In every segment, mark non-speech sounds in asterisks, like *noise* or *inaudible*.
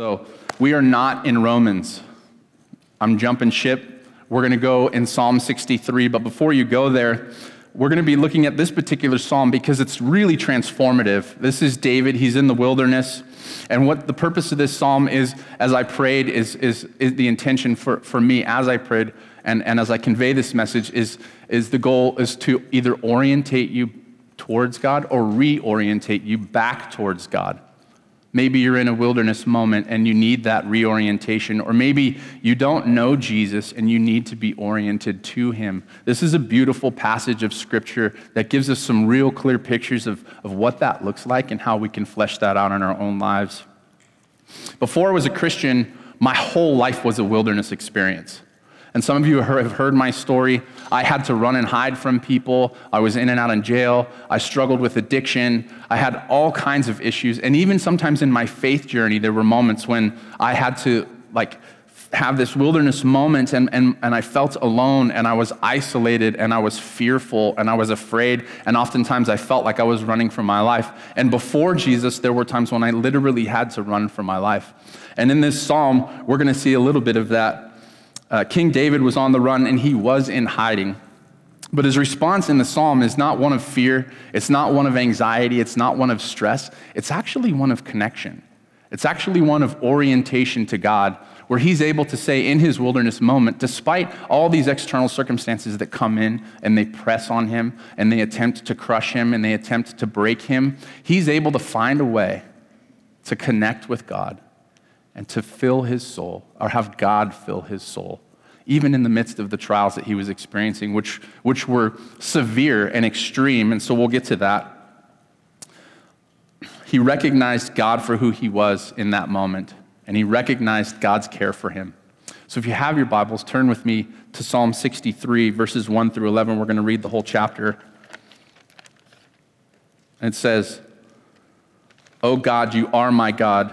So we are not in Romans. I'm jumping ship. We're going to go in Psalm 63. But before you go there, we're going to be looking at this particular psalm because it's really transformative. This is David. He's in the wilderness. And what the purpose of this psalm is, as I prayed, is, is, is the intention for, for me as I prayed and, and as I convey this message is, is the goal is to either orientate you towards God or reorientate you back towards God. Maybe you're in a wilderness moment and you need that reorientation, or maybe you don't know Jesus and you need to be oriented to him. This is a beautiful passage of scripture that gives us some real clear pictures of, of what that looks like and how we can flesh that out in our own lives. Before I was a Christian, my whole life was a wilderness experience. And some of you have heard my story. I had to run and hide from people. I was in and out of jail. I struggled with addiction. I had all kinds of issues. And even sometimes in my faith journey, there were moments when I had to, like, have this wilderness moment and, and, and I felt alone and I was isolated and I was fearful and I was afraid. And oftentimes I felt like I was running for my life. And before Jesus, there were times when I literally had to run for my life. And in this psalm, we're going to see a little bit of that uh, King David was on the run and he was in hiding. But his response in the psalm is not one of fear, it's not one of anxiety, it's not one of stress, it's actually one of connection. It's actually one of orientation to God, where he's able to say in his wilderness moment, despite all these external circumstances that come in and they press on him and they attempt to crush him and they attempt to break him, he's able to find a way to connect with God and to fill his soul, or have God fill his soul, even in the midst of the trials that he was experiencing, which, which were severe and extreme. And so we'll get to that. He recognized God for who he was in that moment, and he recognized God's care for him. So if you have your Bibles, turn with me to Psalm 63, verses 1 through 11. We're going to read the whole chapter. And it says, O God, you are my God.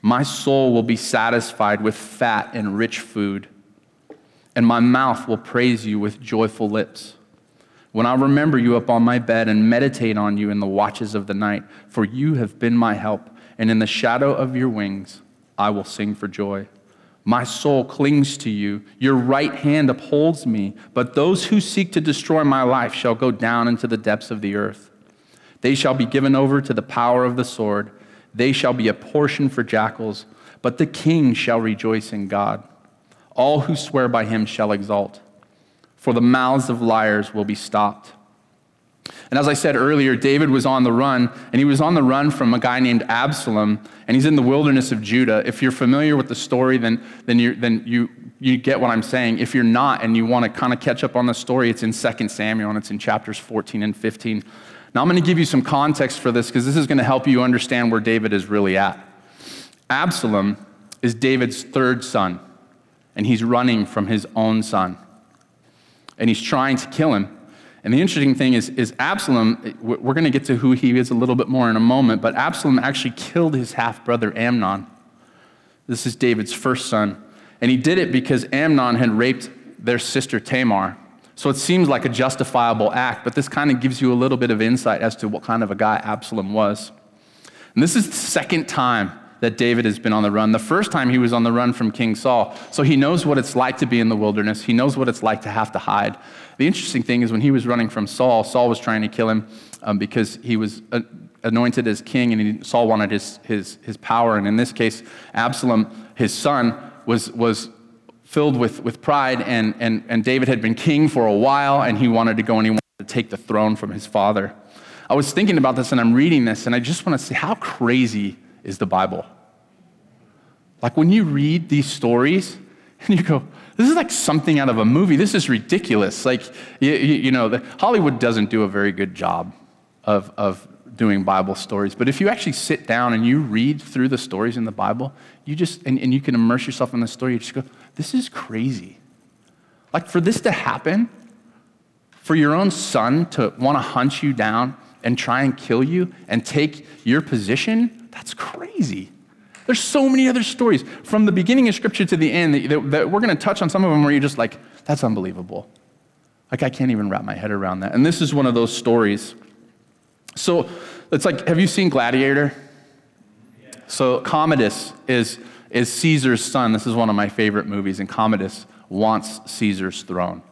My soul will be satisfied with fat and rich food, and my mouth will praise you with joyful lips. When I remember you upon my bed and meditate on you in the watches of the night, for you have been my help, and in the shadow of your wings I will sing for joy. My soul clings to you. Your right hand upholds me. But those who seek to destroy my life shall go down into the depths of the earth. They shall be given over to the power of the sword they shall be a portion for jackals, but the king shall rejoice in God. All who swear by him shall exalt, for the mouths of liars will be stopped. And as I said earlier, David was on the run, and he was on the run from a guy named Absalom, and he's in the wilderness of Judah. If you're familiar with the story, then, then, you then you, you get what I'm saying. If you're not, and you want to kind of catch up on the story, it's in 2 Samuel, and it's in chapters 14 and 15. Now, I'm going to give you some context for this because this is going to help you understand where David is really at. Absalom is David's third son, and he's running from his own son. And he's trying to kill him. And the interesting thing is, is Absalom, we're going to get to who he is a little bit more in a moment, but Absalom actually killed his half brother Amnon. This is David's first son. And he did it because Amnon had raped their sister Tamar. So it seems like a justifiable act, but this kind of gives you a little bit of insight as to what kind of a guy Absalom was. And this is the second time that David has been on the run. The first time he was on the run from King Saul. So he knows what it's like to be in the wilderness. He knows what it's like to have to hide. The interesting thing is when he was running from Saul, Saul was trying to kill him um, because he was uh, anointed as king and he, Saul wanted his, his, his power. And in this case, Absalom, his son, was, was filled with, with pride, and, and, and David had been king for a while, and he wanted to go and he wanted to take the throne from his father. I was thinking about this, and I'm reading this, and I just want to say how crazy is the Bible? Like when you read these stories, *laughs* and you go, this is like something out of a movie. This is ridiculous. Like, you, you know, the, Hollywood doesn't do a very good job of, of doing Bible stories. But if you actually sit down and you read through the stories in the Bible, you just, and, and you can immerse yourself in the story, you just go, this is crazy. Like, for this to happen, for your own son to want to hunt you down and try and kill you and take your position, that's crazy. There's so many other stories from the beginning of Scripture to the end that, that, that we're going to touch on some of them where you're just like, that's unbelievable. Like, I can't even wrap my head around that. And this is one of those stories. So, it's like, have you seen Gladiator? Yeah. So, Commodus is, is Caesar's son. This is one of my favorite movies. And Commodus wants Caesar's throne.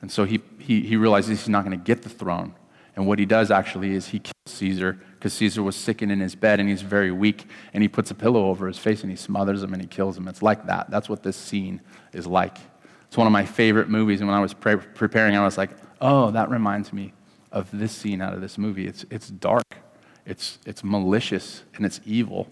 And so he, he, he realizes he's not going to get the throne. And what he does actually is he kills Caesar because Caesar was sickened in his bed and he's very weak. And he puts a pillow over his face and he smothers him and he kills him. It's like that. That's what this scene is like. It's one of my favorite movies. And when I was pre- preparing, I was like, oh, that reminds me of this scene out of this movie. It's, it's dark, it's, it's malicious, and it's evil.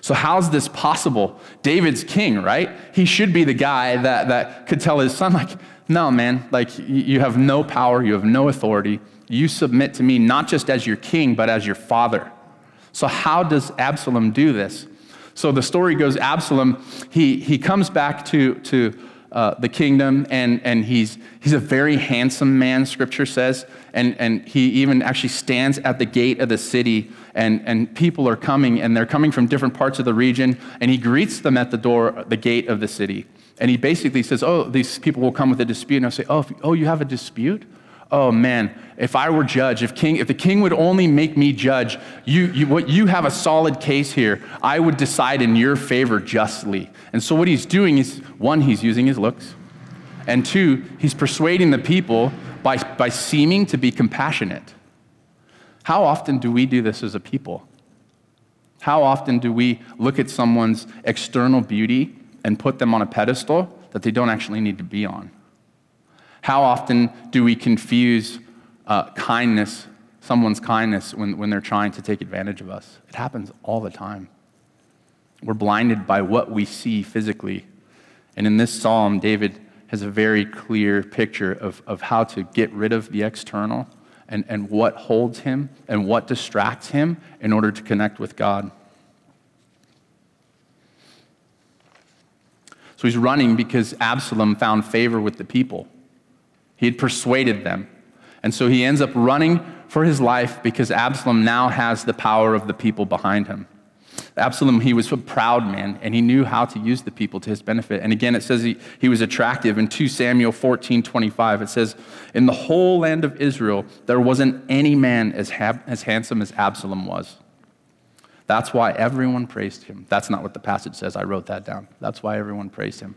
So, how's this possible? David's king, right? He should be the guy that, that could tell his son, like, no, man, like, you have no power, you have no authority. You submit to me not just as your king, but as your father. So, how does Absalom do this? So, the story goes Absalom, he, he comes back to, to uh, the kingdom, and, and he's, he's a very handsome man, scripture says. And, and he even actually stands at the gate of the city, and, and people are coming, and they're coming from different parts of the region, and he greets them at the door, the gate of the city. And he basically says, Oh, these people will come with a dispute. And I'll say, Oh, oh you have a dispute? Oh man, if I were judge, if king, if the king would only make me judge, you, you, what, you have a solid case here. I would decide in your favor justly. And so what he's doing is, one, he's using his looks. And two, he's persuading the people by, by seeming to be compassionate. How often do we do this as a people? How often do we look at someone's external beauty and put them on a pedestal that they don't actually need to be on? How often do we confuse uh, kindness, someone's kindness, when, when they're trying to take advantage of us? It happens all the time. We're blinded by what we see physically. And in this psalm, David has a very clear picture of, of how to get rid of the external and, and what holds him and what distracts him in order to connect with God. So he's running because Absalom found favor with the people. He had persuaded them. And so he ends up running for his life because Absalom now has the power of the people behind him. Absalom, he was a proud man, and he knew how to use the people to his benefit. And again, it says he, he was attractive. In 2 Samuel 14 25, it says, In the whole land of Israel, there wasn't any man as, ha- as handsome as Absalom was. That's why everyone praised him. That's not what the passage says. I wrote that down. That's why everyone praised him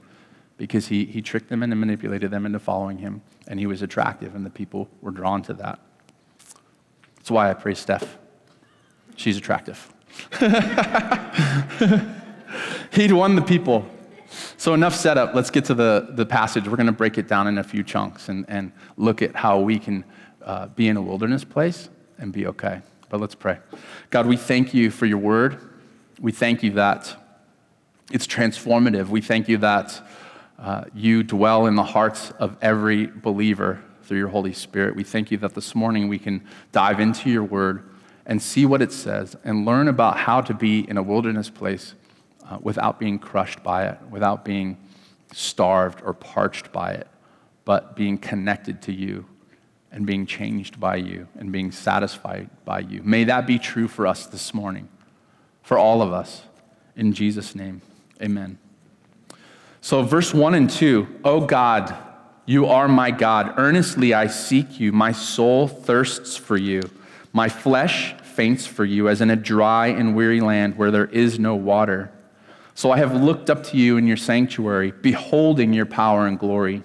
because he, he tricked them and manipulated them into following him, and he was attractive, and the people were drawn to that. That's why I praise Steph. She's attractive. *laughs* He'd won the people. So, enough setup. Let's get to the, the passage. We're going to break it down in a few chunks and, and look at how we can uh, be in a wilderness place and be okay. But let's pray. God, we thank you for your word. We thank you that it's transformative. We thank you that uh, you dwell in the hearts of every believer through your Holy Spirit. We thank you that this morning we can dive into your word and see what it says and learn about how to be in a wilderness place uh, without being crushed by it, without being starved or parched by it, but being connected to you and being changed by you and being satisfied by you. May that be true for us this morning, for all of us. In Jesus' name, amen. So, verse 1 and 2 Oh God, you are my God. Earnestly I seek you. My soul thirsts for you. My flesh faints for you, as in a dry and weary land where there is no water. So I have looked up to you in your sanctuary, beholding your power and glory.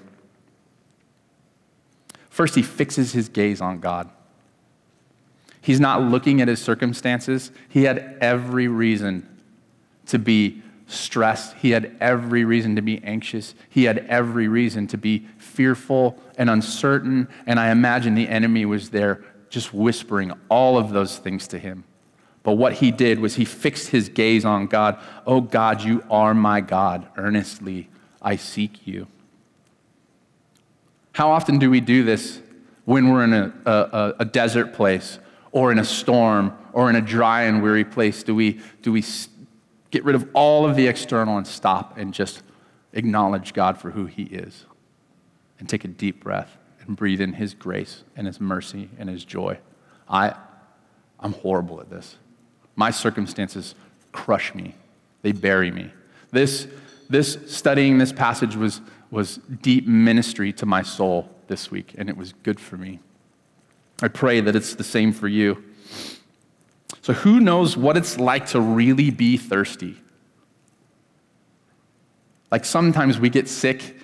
First, he fixes his gaze on God. He's not looking at his circumstances. He had every reason to be stressed. He had every reason to be anxious. He had every reason to be fearful and uncertain. And I imagine the enemy was there just whispering all of those things to him. But what he did was he fixed his gaze on God. Oh God, you are my God. Earnestly, I seek you. How often do we do this when we're in a, a, a desert place or in a storm or in a dry and weary place? Do we, do we get rid of all of the external and stop and just acknowledge God for who He is and take a deep breath and breathe in His grace and His mercy and His joy. I, I'm horrible at this. My circumstances crush me, they bury me. This, this studying this passage was, was deep ministry to my soul this week, and it was good for me. I pray that it's the same for you. So, who knows what it's like to really be thirsty? Like sometimes we get sick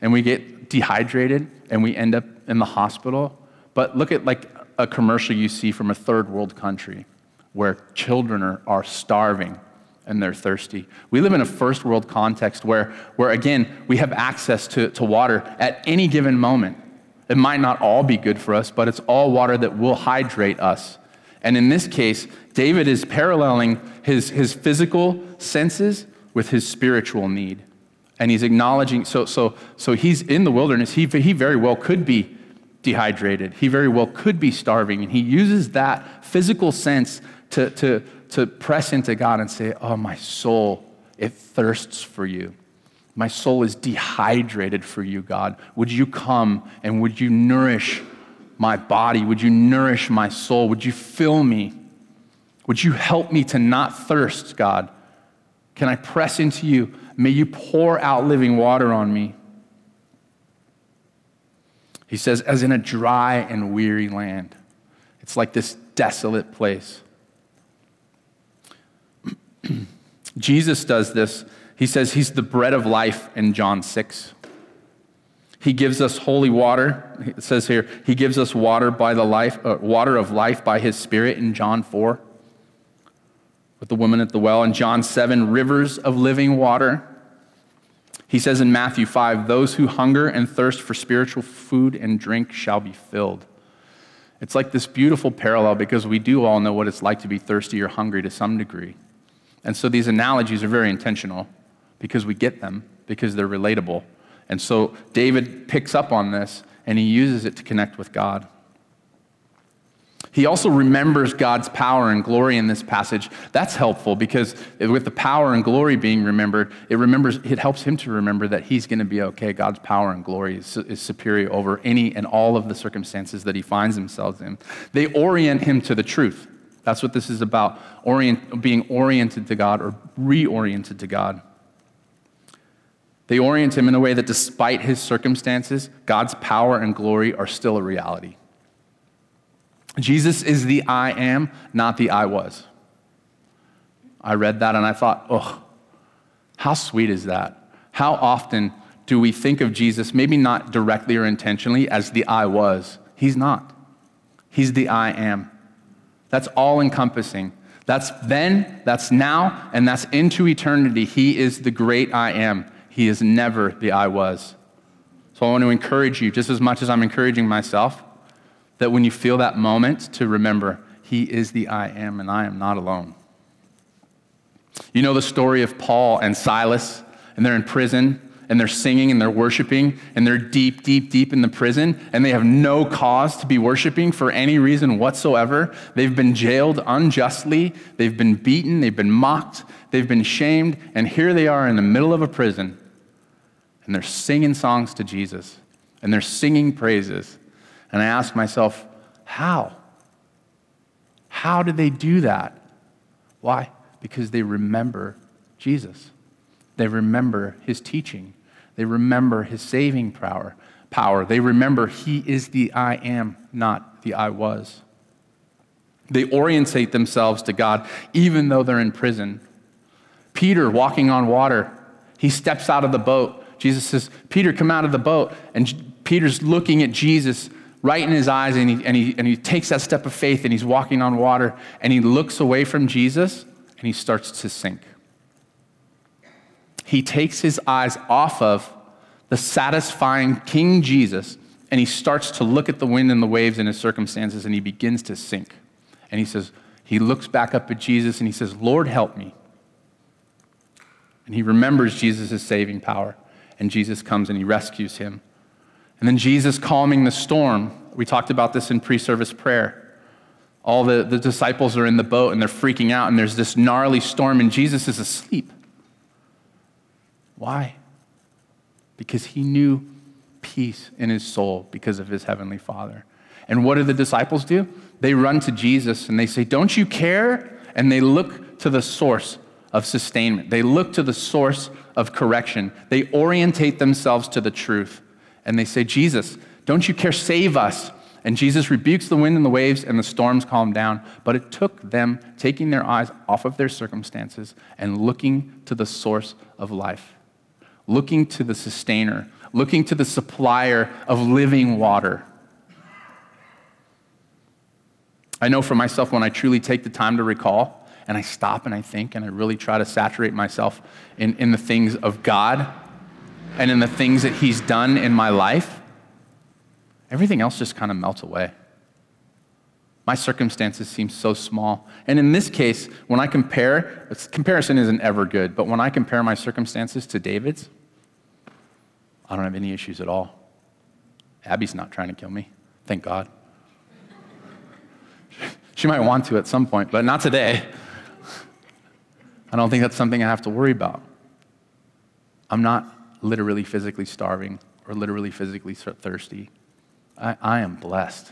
and we get dehydrated and we end up in the hospital. But look at like a commercial you see from a third world country where children are, are starving and they're thirsty. We live in a first world context where, where again, we have access to, to water at any given moment. It might not all be good for us, but it's all water that will hydrate us. And in this case, David is paralleling his, his physical senses with his spiritual need. And he's acknowledging, so, so, so he's in the wilderness. He, he very well could be dehydrated. He very well could be starving. And he uses that physical sense to, to, to press into God and say, Oh, my soul, it thirsts for you. My soul is dehydrated for you, God. Would you come and would you nourish my body? Would you nourish my soul? Would you fill me? Would you help me to not thirst, God? Can I press into you? May you pour out living water on me. He says, as in a dry and weary land. It's like this desolate place. *clears throat* Jesus does this. He says he's the bread of life in John 6. He gives us holy water. It says here, He gives us water by the life, uh, water of life by His Spirit in John 4. With the woman at the well. In John 7, rivers of living water. He says in Matthew 5, those who hunger and thirst for spiritual food and drink shall be filled. It's like this beautiful parallel because we do all know what it's like to be thirsty or hungry to some degree. And so these analogies are very intentional because we get them, because they're relatable. And so David picks up on this and he uses it to connect with God. He also remembers God's power and glory in this passage. That's helpful because with the power and glory being remembered, it remembers it helps him to remember that he's going to be okay. God's power and glory is, is superior over any and all of the circumstances that he finds himself in. They orient him to the truth. That's what this is about, orient, being oriented to God or reoriented to God. They orient him in a way that despite his circumstances, God's power and glory are still a reality. Jesus is the I am, not the I was. I read that and I thought, oh, how sweet is that? How often do we think of Jesus, maybe not directly or intentionally, as the I was? He's not. He's the I am. That's all encompassing. That's then, that's now, and that's into eternity. He is the great I am. He is never the I was. So I want to encourage you, just as much as I'm encouraging myself, that when you feel that moment, to remember, He is the I am, and I am not alone. You know the story of Paul and Silas, and they're in prison, and they're singing and they're worshiping, and they're deep, deep, deep in the prison, and they have no cause to be worshiping for any reason whatsoever. They've been jailed unjustly, they've been beaten, they've been mocked, they've been shamed, and here they are in the middle of a prison and they're singing songs to Jesus and they're singing praises. And I ask myself, how? How did they do that? Why? Because they remember Jesus. They remember his teaching. They remember his saving power. Power. They remember he is the I am, not the I was. They orientate themselves to God even though they're in prison. Peter walking on water, he steps out of the boat Jesus says, Peter, come out of the boat. And Peter's looking at Jesus right in his eyes, and he, and, he, and he takes that step of faith, and he's walking on water, and he looks away from Jesus, and he starts to sink. He takes his eyes off of the satisfying King Jesus, and he starts to look at the wind and the waves and his circumstances, and he begins to sink. And he says, he looks back up at Jesus and he says, Lord, help me. And he remembers Jesus' saving power and Jesus comes and he rescues him. And then Jesus calming the storm. We talked about this in pre service prayer. All the, the disciples are in the boat and they're freaking out, and there's this gnarly storm, and Jesus is asleep. Why? because he knew peace in his soul because of his heavenly Father. And what do the disciples do? They run to Jesus and they say, Don't you care? And they look to the source of sustainment. They look to the source of correction. They orientate themselves to the truth. And they say, Jesus, don't you care? Save us. And Jesus rebukes the wind and the waves, and the storms calm down. But it took them taking their eyes off of their circumstances and looking to the source of life, looking to the sustainer, looking to the supplier of living water. I know for myself, when I truly take the time to recall and I stop and I think and I really try to saturate myself in, in the things of God and in the things that He's done in my life, everything else just kind of melts away. My circumstances seem so small. And in this case, when I compare, comparison isn't ever good, but when I compare my circumstances to David's, I don't have any issues at all. Abby's not trying to kill me. Thank God. *laughs* She might want to at some point, but not today. I don't think that's something I have to worry about. I'm not literally physically starving or literally physically thirsty. I, I am blessed.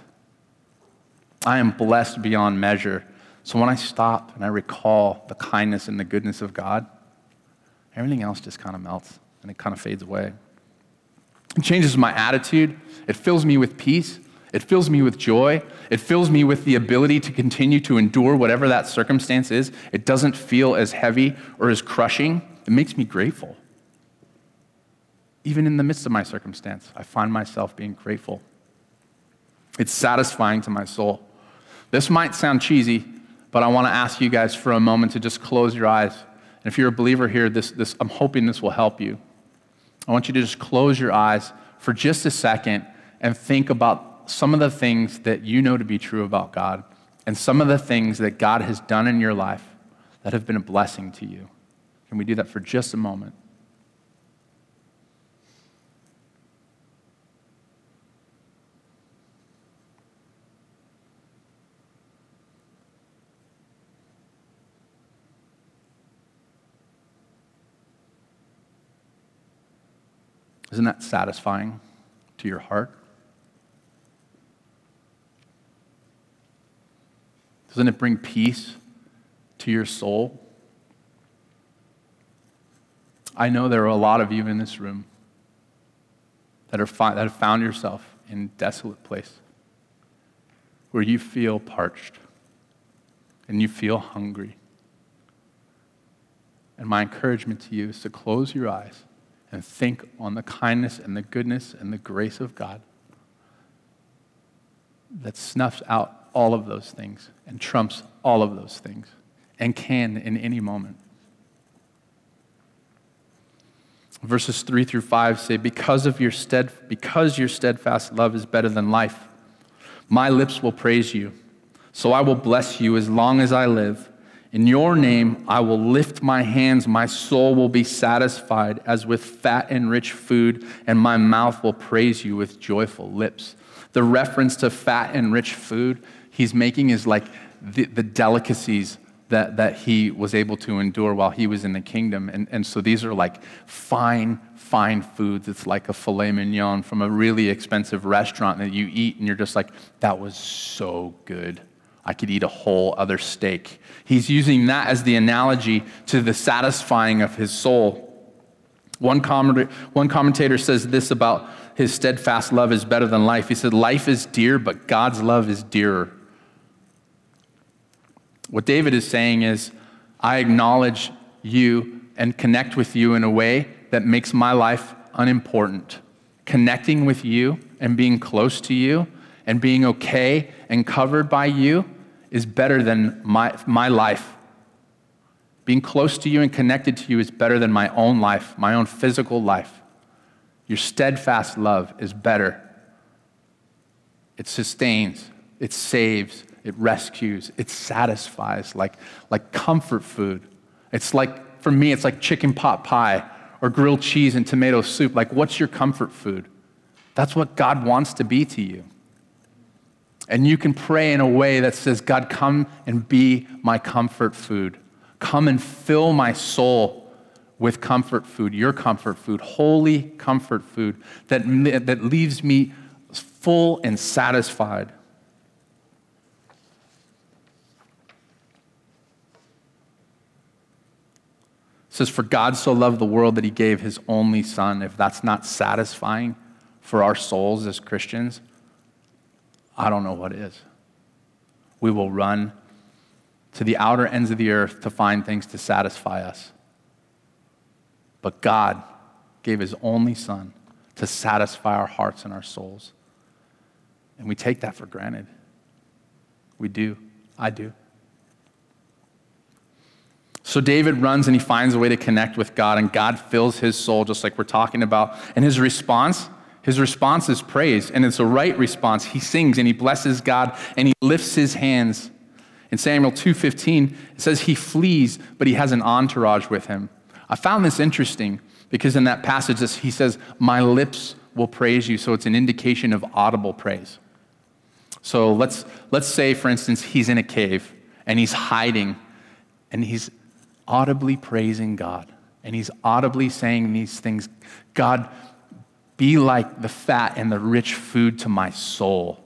I am blessed beyond measure. So when I stop and I recall the kindness and the goodness of God, everything else just kind of melts and it kind of fades away. It changes my attitude. It fills me with peace. It fills me with joy. It fills me with the ability to continue to endure whatever that circumstance is. It doesn't feel as heavy or as crushing. It makes me grateful. Even in the midst of my circumstance, I find myself being grateful. It's satisfying to my soul. This might sound cheesy, but I want to ask you guys for a moment to just close your eyes. And if you're a believer here, this, this, I'm hoping this will help you. I want you to just close your eyes for just a second and think about some of the things that you know to be true about God and some of the things that God has done in your life that have been a blessing to you. Can we do that for just a moment? Isn't that satisfying to your heart? Doesn't it bring peace to your soul? I know there are a lot of you in this room that, are fi- that have found yourself in a desolate place where you feel parched and you feel hungry. And my encouragement to you is to close your eyes and think on the kindness and the goodness and the grace of God that snuffs out all of those things and trumps all of those things and can in any moment. Verses 3 through 5 say, because, of your stead, because your steadfast love is better than life, my lips will praise you. So I will bless you as long as I live. In your name, I will lift my hands. My soul will be satisfied as with fat and rich food, and my mouth will praise you with joyful lips. The reference to fat and rich food he's making is like the, the delicacies that, that he was able to endure while he was in the kingdom. And, and so these are like fine, fine foods. It's like a filet mignon from a really expensive restaurant that you eat, and you're just like, that was so good. I could eat a whole other steak. He's using that as the analogy to the satisfying of his soul. One commentator, one commentator says this about his steadfast love is better than life. He said, Life is dear, but God's love is dearer. What David is saying is, I acknowledge you and connect with you in a way that makes my life unimportant. Connecting with you and being close to you and being okay and covered by you is better than my, my life. Being close to you and connected to you is better than my own life, my own physical life. Your steadfast love is better. It sustains, it saves, it rescues, it satisfies like, like comfort food. It's like, for me, it's like chicken pot pie or grilled cheese and tomato soup. Like, what's your comfort food? That's what God wants to be to you. And you can pray in a way that says, God, come and be my comfort food. Come and fill my soul with comfort food, your comfort food, holy comfort food that, that leaves me full and satisfied. It says, For God so loved the world that he gave his only son. If that's not satisfying for our souls as Christians, I don't know what is. We will run to the outer ends of the earth to find things to satisfy us. But God gave his only son to satisfy our hearts and our souls. And we take that for granted. We do. I do. So David runs and he finds a way to connect with God, and God fills his soul, just like we're talking about. And his response, his response is praise, and it's a right response. He sings and he blesses God and he lifts his hands. In Samuel 2:15, it says he flees, but he has an entourage with him. I found this interesting because in that passage he says, "My lips will praise you," so it's an indication of audible praise. So let's let's say for instance he's in a cave and he's hiding and he's audibly praising God and he's audibly saying these things, God, be like the fat and the rich food to my soul.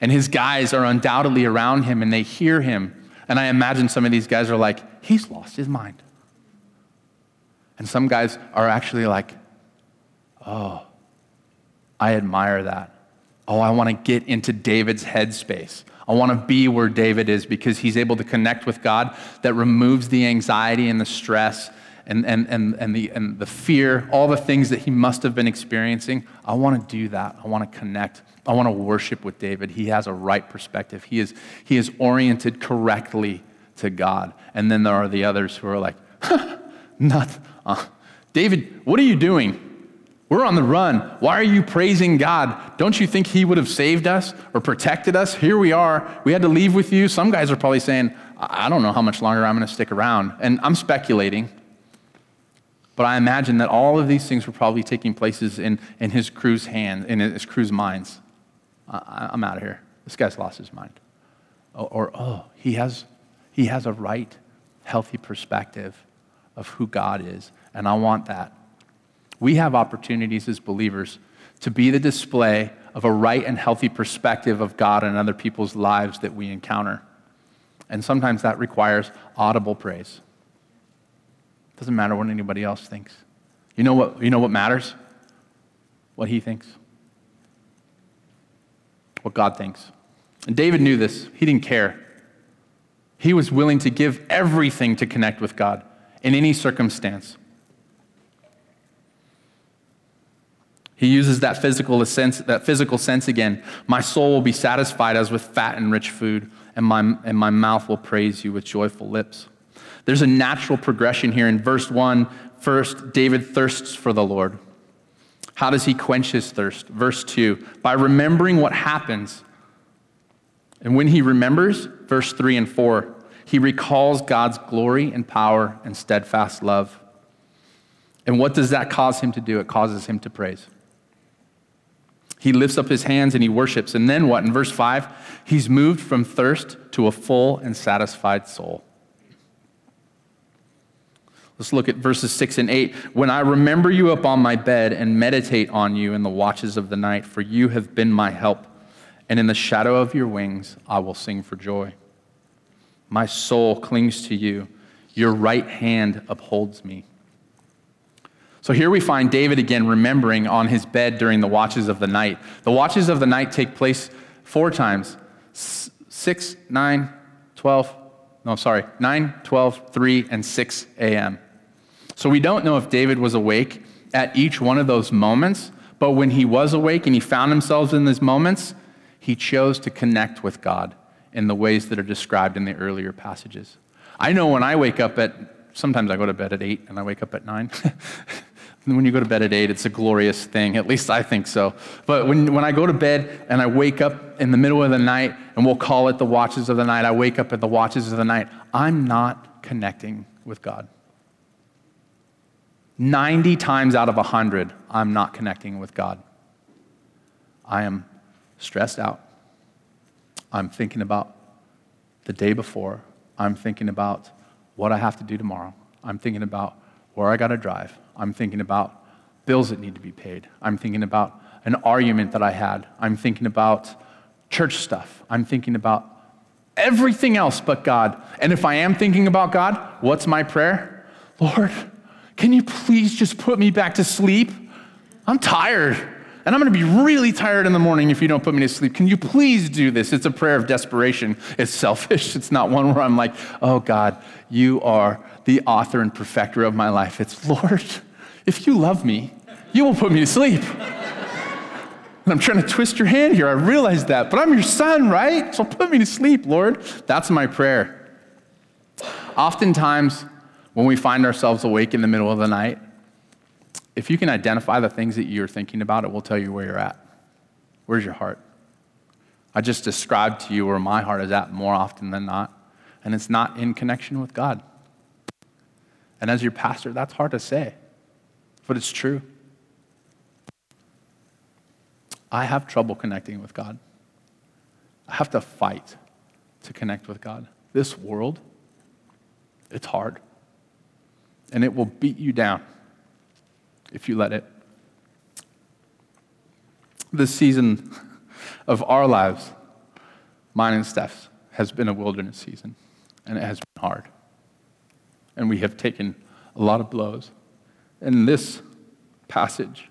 And his guys are undoubtedly around him and they hear him. And I imagine some of these guys are like, he's lost his mind. And some guys are actually like, oh, I admire that. Oh, I want to get into David's headspace. I want to be where David is because he's able to connect with God that removes the anxiety and the stress and, and, and, and, the, and the fear, all the things that he must have been experiencing. I want to do that. I want to connect. I want to worship with David. He has a right perspective. He is, he is oriented correctly to God. And then there are the others who are like, *laughs* not, uh, David, what are you doing? We're on the run. Why are you praising God? Don't you think He would have saved us or protected us? Here we are. We had to leave with you. Some guys are probably saying, I don't know how much longer I'm going to stick around. And I'm speculating. But I imagine that all of these things were probably taking places in, in his crew's hands, in his crew's minds. I, am out of here. This guy's lost his mind. Or, or, oh, he has, he has a right, healthy perspective of who God is. And I want that. We have opportunities as believers to be the display of a right and healthy perspective of God and other people's lives that we encounter. And sometimes that requires audible praise. Doesn't matter what anybody else thinks. You know what, you know what matters? What he thinks. What God thinks. And David knew this. He didn't care. He was willing to give everything to connect with God in any circumstance. He uses that physical sense, that physical sense again. My soul will be satisfied as with fat and rich food, and my, and my mouth will praise you with joyful lips. There's a natural progression here. In verse 1, first, David thirsts for the Lord. How does he quench his thirst? Verse 2, by remembering what happens. And when he remembers, verse 3 and 4, he recalls God's glory and power and steadfast love. And what does that cause him to do? It causes him to praise. He lifts up his hands and he worships. And then what? In verse 5, he's moved from thirst to a full and satisfied soul. Let's look at verses 6 and 8. When I remember you upon my bed and meditate on you in the watches of the night, for you have been my help, and in the shadow of your wings I will sing for joy. My soul clings to you, your right hand upholds me. So here we find David again remembering on his bed during the watches of the night. The watches of the night take place four times 6, 9, 12, no, I'm sorry, 9, 12, 3, and 6 a.m. So we don't know if David was awake at each one of those moments, but when he was awake and he found himself in these moments, he chose to connect with God in the ways that are described in the earlier passages. I know when I wake up at, sometimes I go to bed at 8 and I wake up at 9. *laughs* when you go to bed at 8, it's a glorious thing. At least I think so. But when, when I go to bed and I wake up in the middle of the night, and we'll call it the watches of the night, I wake up at the watches of the night, I'm not connecting with God. 90 times out of 100, I'm not connecting with God. I am stressed out. I'm thinking about the day before. I'm thinking about what I have to do tomorrow. I'm thinking about where I got to drive. I'm thinking about bills that need to be paid. I'm thinking about an argument that I had. I'm thinking about church stuff. I'm thinking about everything else but God. And if I am thinking about God, what's my prayer? Lord, can you please just put me back to sleep? I'm tired. And I'm going to be really tired in the morning if you don't put me to sleep. Can you please do this? It's a prayer of desperation. It's selfish. It's not one where I'm like, oh God, you are the author and perfecter of my life. It's, Lord, if you love me, you will put me to sleep. And I'm trying to twist your hand here. I realize that. But I'm your son, right? So put me to sleep, Lord. That's my prayer. Oftentimes, when we find ourselves awake in the middle of the night, if you can identify the things that you're thinking about, it will tell you where you're at. Where's your heart? I just described to you where my heart is at more often than not, and it's not in connection with God. And as your pastor, that's hard to say, but it's true. I have trouble connecting with God. I have to fight to connect with God. This world, it's hard. And it will beat you down if you let it. This season of our lives, mine and Steph's, has been a wilderness season, and it has been hard. And we have taken a lot of blows. And this passage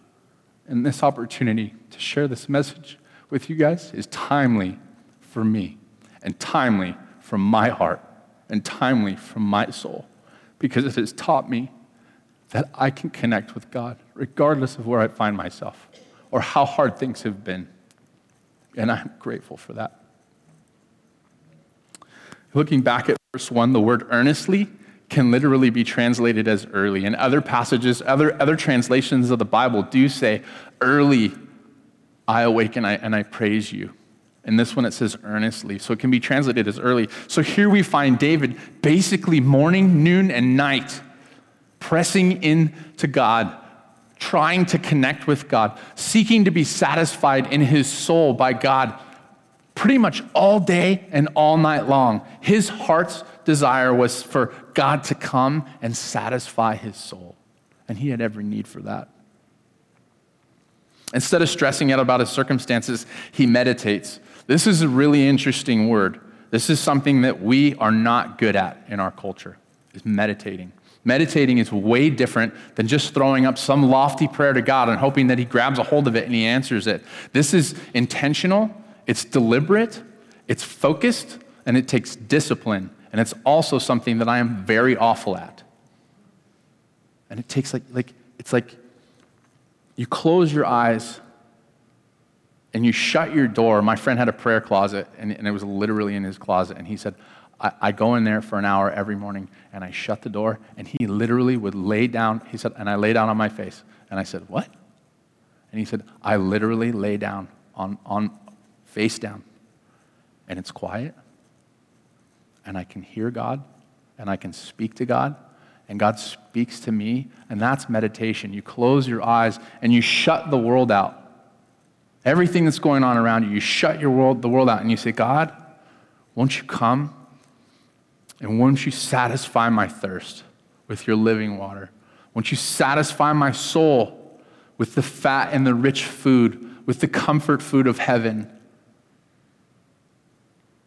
and this opportunity to share this message with you guys is timely for me, and timely from my heart, and timely from my soul, because it has taught me that I can connect with God regardless of where I find myself or how hard things have been. And I'm grateful for that. Looking back at verse 1, the word earnestly can literally be translated as early. And other passages, other, other translations of the Bible do say, early I awaken and I, and I praise you. And this one it says earnestly. So it can be translated as early. So here we find David basically morning, noon, and night pressing in to God, trying to connect with God, seeking to be satisfied in his soul by God pretty much all day and all night long. His heart's desire was for God to come and satisfy his soul. And he had every need for that. Instead of stressing out about his circumstances, he meditates. This is a really interesting word. This is something that we are not good at in our culture, is meditating. Meditating is way different than just throwing up some lofty prayer to God and hoping that He grabs a hold of it and He answers it. This is intentional, it's deliberate, it's focused, and it takes discipline. And it's also something that I am very awful at. And it takes like, like it's like you close your eyes and you shut your door. My friend had a prayer closet, and, and it was literally in his closet. And he said, I, I go in there for an hour every morning and I shut the door, and he literally would lay down. He said, and I lay down on my face. And I said, What? And he said, I literally lay down on, on face down. And it's quiet. And I can hear God and I can speak to God and God speaks to me. And that's meditation. You close your eyes and you shut the world out. Everything that's going on around you, you shut your world, the world out and you say, God, won't you come and won't you satisfy my thirst with your living water? Won't you satisfy my soul with the fat and the rich food, with the comfort food of heaven?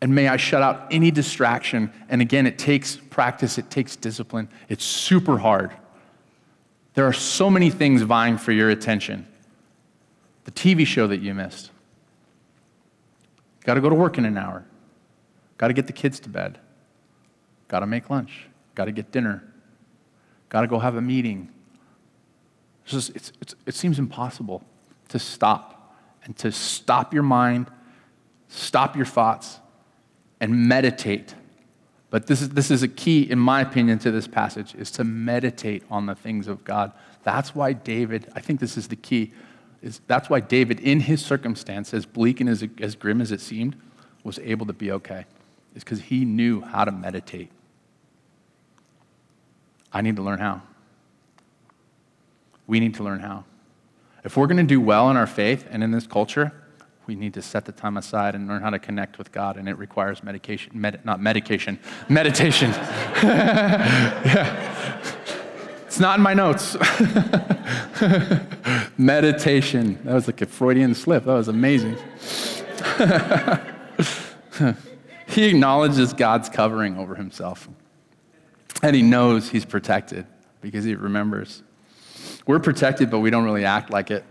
And may I shut out any distraction. And again, it takes practice, it takes discipline. It's super hard. There are so many things vying for your attention. The TV show that you missed. Got to go to work in an hour. Got to get the kids to bed. Got to make lunch. Got to get dinner. Got to go have a meeting. It's just, it's, it's, it seems impossible to stop and to stop your mind, stop your thoughts, and meditate. But this is, this is a key, in my opinion, to this passage, is to meditate on the things of God. That's why David, I think this is the key, is that's why David, in his circumstance, as bleak and as, as grim as it seemed, was able to be okay. Is because he knew how to meditate. I need to learn how. We need to learn how. If we're going to do well in our faith and in this culture, we need to set the time aside and learn how to connect with God, and it requires medication, med, not medication, *laughs* meditation. *laughs* yeah. It's not in my notes. *laughs* Meditation. That was like a Freudian slip. That was amazing. *laughs* he acknowledges God's covering over himself. And he knows he's protected because he remembers. We're protected, but we don't really act like it.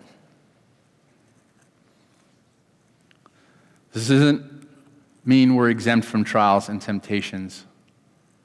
This doesn't mean we're exempt from trials and temptations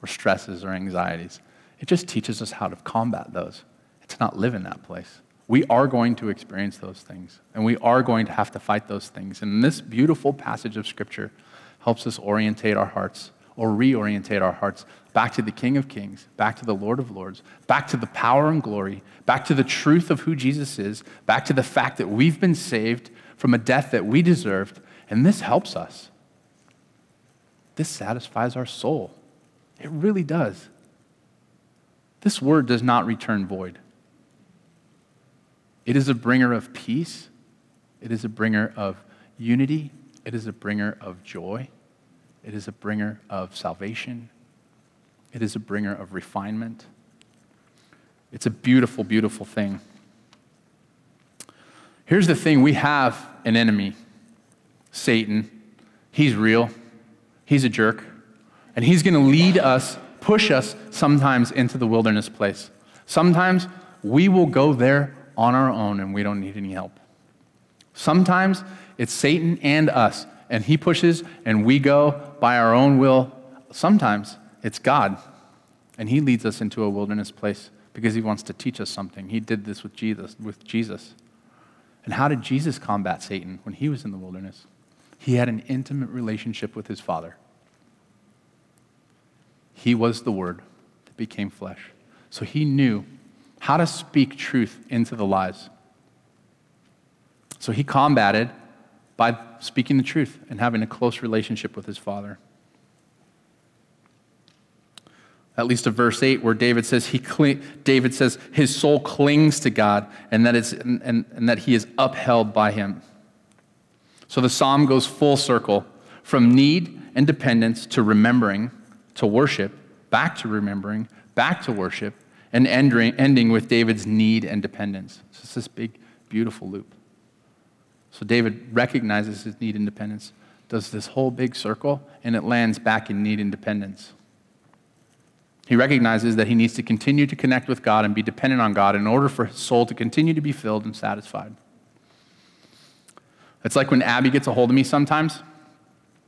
or stresses or anxieties. It just teaches us how to combat those, to not live in that place. We are going to experience those things, and we are going to have to fight those things. And this beautiful passage of Scripture helps us orientate our hearts or reorientate our hearts back to the King of Kings, back to the Lord of Lords, back to the power and glory, back to the truth of who Jesus is, back to the fact that we've been saved from a death that we deserved. And this helps us. This satisfies our soul. It really does. This word does not return void. It is a bringer of peace. It is a bringer of unity. It is a bringer of joy. It is a bringer of salvation. It is a bringer of refinement. It's a beautiful, beautiful thing. Here's the thing we have an enemy, Satan. He's real, he's a jerk, and he's going to lead us, push us sometimes into the wilderness place. Sometimes we will go there on our own and we don't need any help. Sometimes it's Satan and us, and he pushes and we go by our own will. Sometimes it's God, and he leads us into a wilderness place because he wants to teach us something. He did this with Jesus, with Jesus. And how did Jesus combat Satan when he was in the wilderness? He had an intimate relationship with his Father. He was the Word that became flesh. So he knew how to speak truth into the lies. So he combated by speaking the truth and having a close relationship with his Father at least to verse 8 where david says he david says his soul clings to god and that, it's, and, and, and that he is upheld by him so the psalm goes full circle from need and dependence to remembering to worship back to remembering back to worship and ending, ending with david's need and dependence so it's this big beautiful loop so david recognizes his need and dependence does this whole big circle and it lands back in need and dependence he recognizes that he needs to continue to connect with God and be dependent on God in order for his soul to continue to be filled and satisfied. It's like when Abby gets a hold of me sometimes.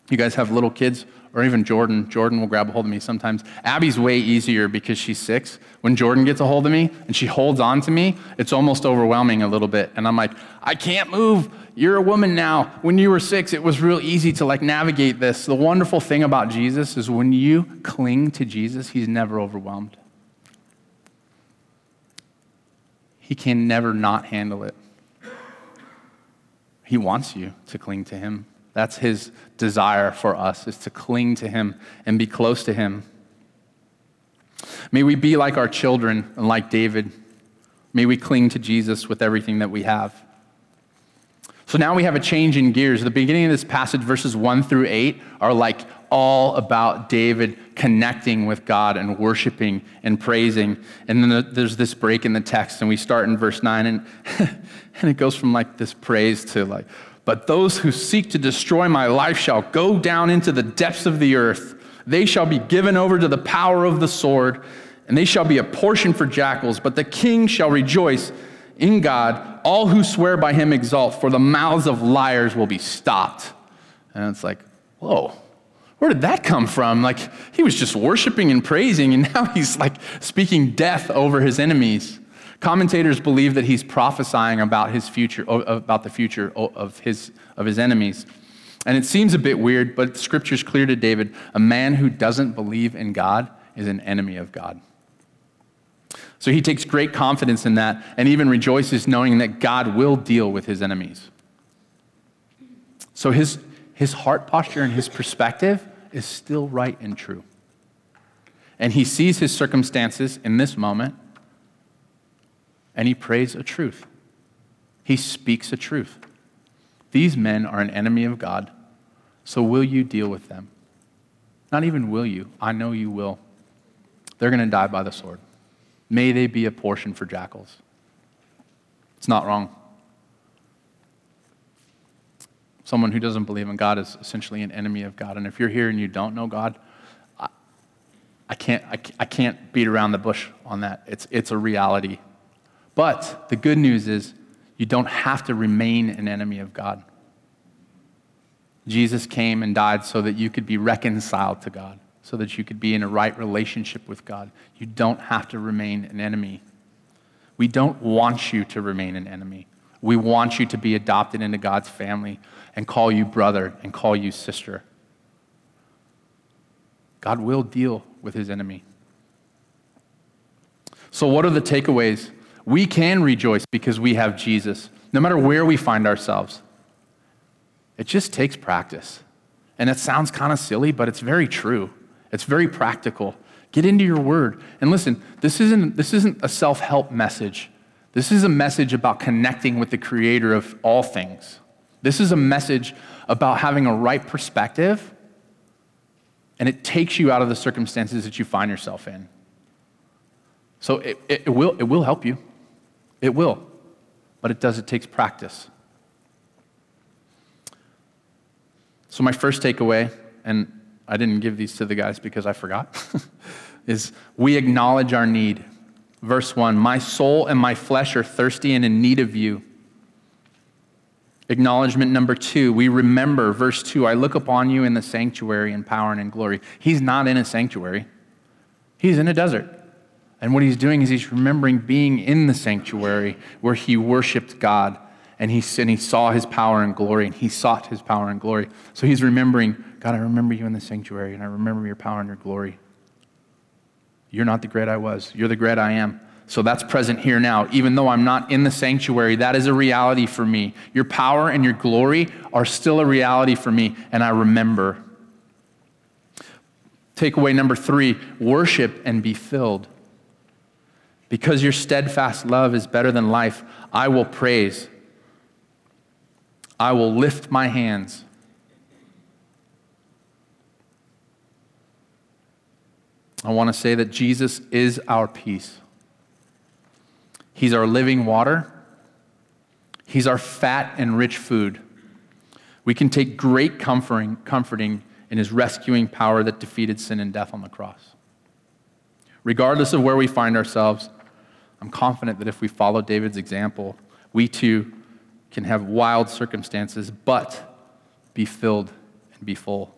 You guys have little kids, or even Jordan. Jordan will grab a hold of me sometimes. Abby's way easier because she's six. When Jordan gets a hold of me and she holds on to me, it's almost overwhelming a little bit. And I'm like, I can't move. You're a woman now. When you were six, it was real easy to like navigate this. The wonderful thing about Jesus is when you cling to Jesus, he's never overwhelmed. He can never not handle it. He wants you to cling to him. That's his desire for us is to cling to him and be close to him. May we be like our children and like David. May we cling to Jesus with everything that we have. So now we have a change in gears. the beginning of this passage, verses 1 through 8, are like all about David connecting with God and worshiping and praising. And then there's this break in the text, and we start in verse 9, and, *laughs* and it goes from like this praise to like, but those who seek to destroy my life shall go down into the depths of the earth. They shall be given over to the power of the sword, and they shall be a portion for jackals. But the king shall rejoice in God, all who swear by him exalt, for the mouths of liars will be stopped. And it's like, whoa, where did that come from? Like, he was just worshiping and praising, and *laughs* now he's like speaking death over his enemies. Commentators believe that he's prophesying about his future, about the future of his, of his enemies. And it seems a bit weird, but scripture's clear to David a man who doesn't believe in God is an enemy of God. So he takes great confidence in that and even rejoices knowing that God will deal with his enemies. So his, his heart posture and his perspective is still right and true. And he sees his circumstances in this moment and he prays a truth. He speaks a truth. These men are an enemy of God, so will you deal with them? Not even will you, I know you will. They're going to die by the sword. May they be a portion for jackals. It's not wrong. Someone who doesn't believe in God is essentially an enemy of God. And if you're here and you don't know God, I, I can't, I, I can't beat around the bush on that. It's, it's a reality. But the good news is you don't have to remain an enemy of God. Jesus came and died so that you could be reconciled to God, so that you could be in a right relationship with God. You don't have to remain an enemy. We don't want you to remain an enemy. We want you to be adopted into God's family and call you brother and call you sister. God will deal with his enemy. So, what are the takeaways? We can rejoice because we have Jesus, no matter where we find ourselves. It just takes practice. And it sounds kind of silly, but it's very true. It's very practical. Get into your word. And listen, this isn't, this isn't a self help message. This is a message about connecting with the creator of all things. This is a message about having a right perspective, and it takes you out of the circumstances that you find yourself in. So it, it, it will, it will help you. It will. But it does, it takes practice. So, my first takeaway, and I didn't give these to the guys because I forgot, *laughs* is we acknowledge our need. Verse 1 My soul and my flesh are thirsty and in need of you. Acknowledgement number two, we remember, verse 2, I look upon you in the sanctuary in power and in glory. He's not in a sanctuary, he's in a desert. And what he's doing is he's remembering being in the sanctuary where he worshiped God and he, and he saw his power and glory and he sought his power and glory. So he's remembering, God, I remember you in the sanctuary and I remember your power and your glory. You're not the great I was, you're the great I am. So that's present here now. Even though I'm not in the sanctuary, that is a reality for me. Your power and your glory are still a reality for me, and I remember. Takeaway number three worship and be filled. Because your steadfast love is better than life, I will praise. I will lift my hands. I want to say that Jesus is our peace. He's our living water. He's our fat and rich food. We can take great comforting, comforting in his rescuing power that defeated sin and death on the cross. Regardless of where we find ourselves, I'm confident that if we follow David's example, we too can have wild circumstances, but be filled and be full.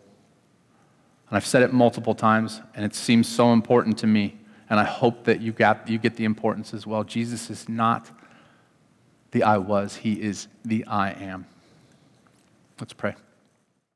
And I've said it multiple times, and it seems so important to me and I hope that you, got, you get the importance as well. Jesus is not the I was, He is the I am. Let's pray.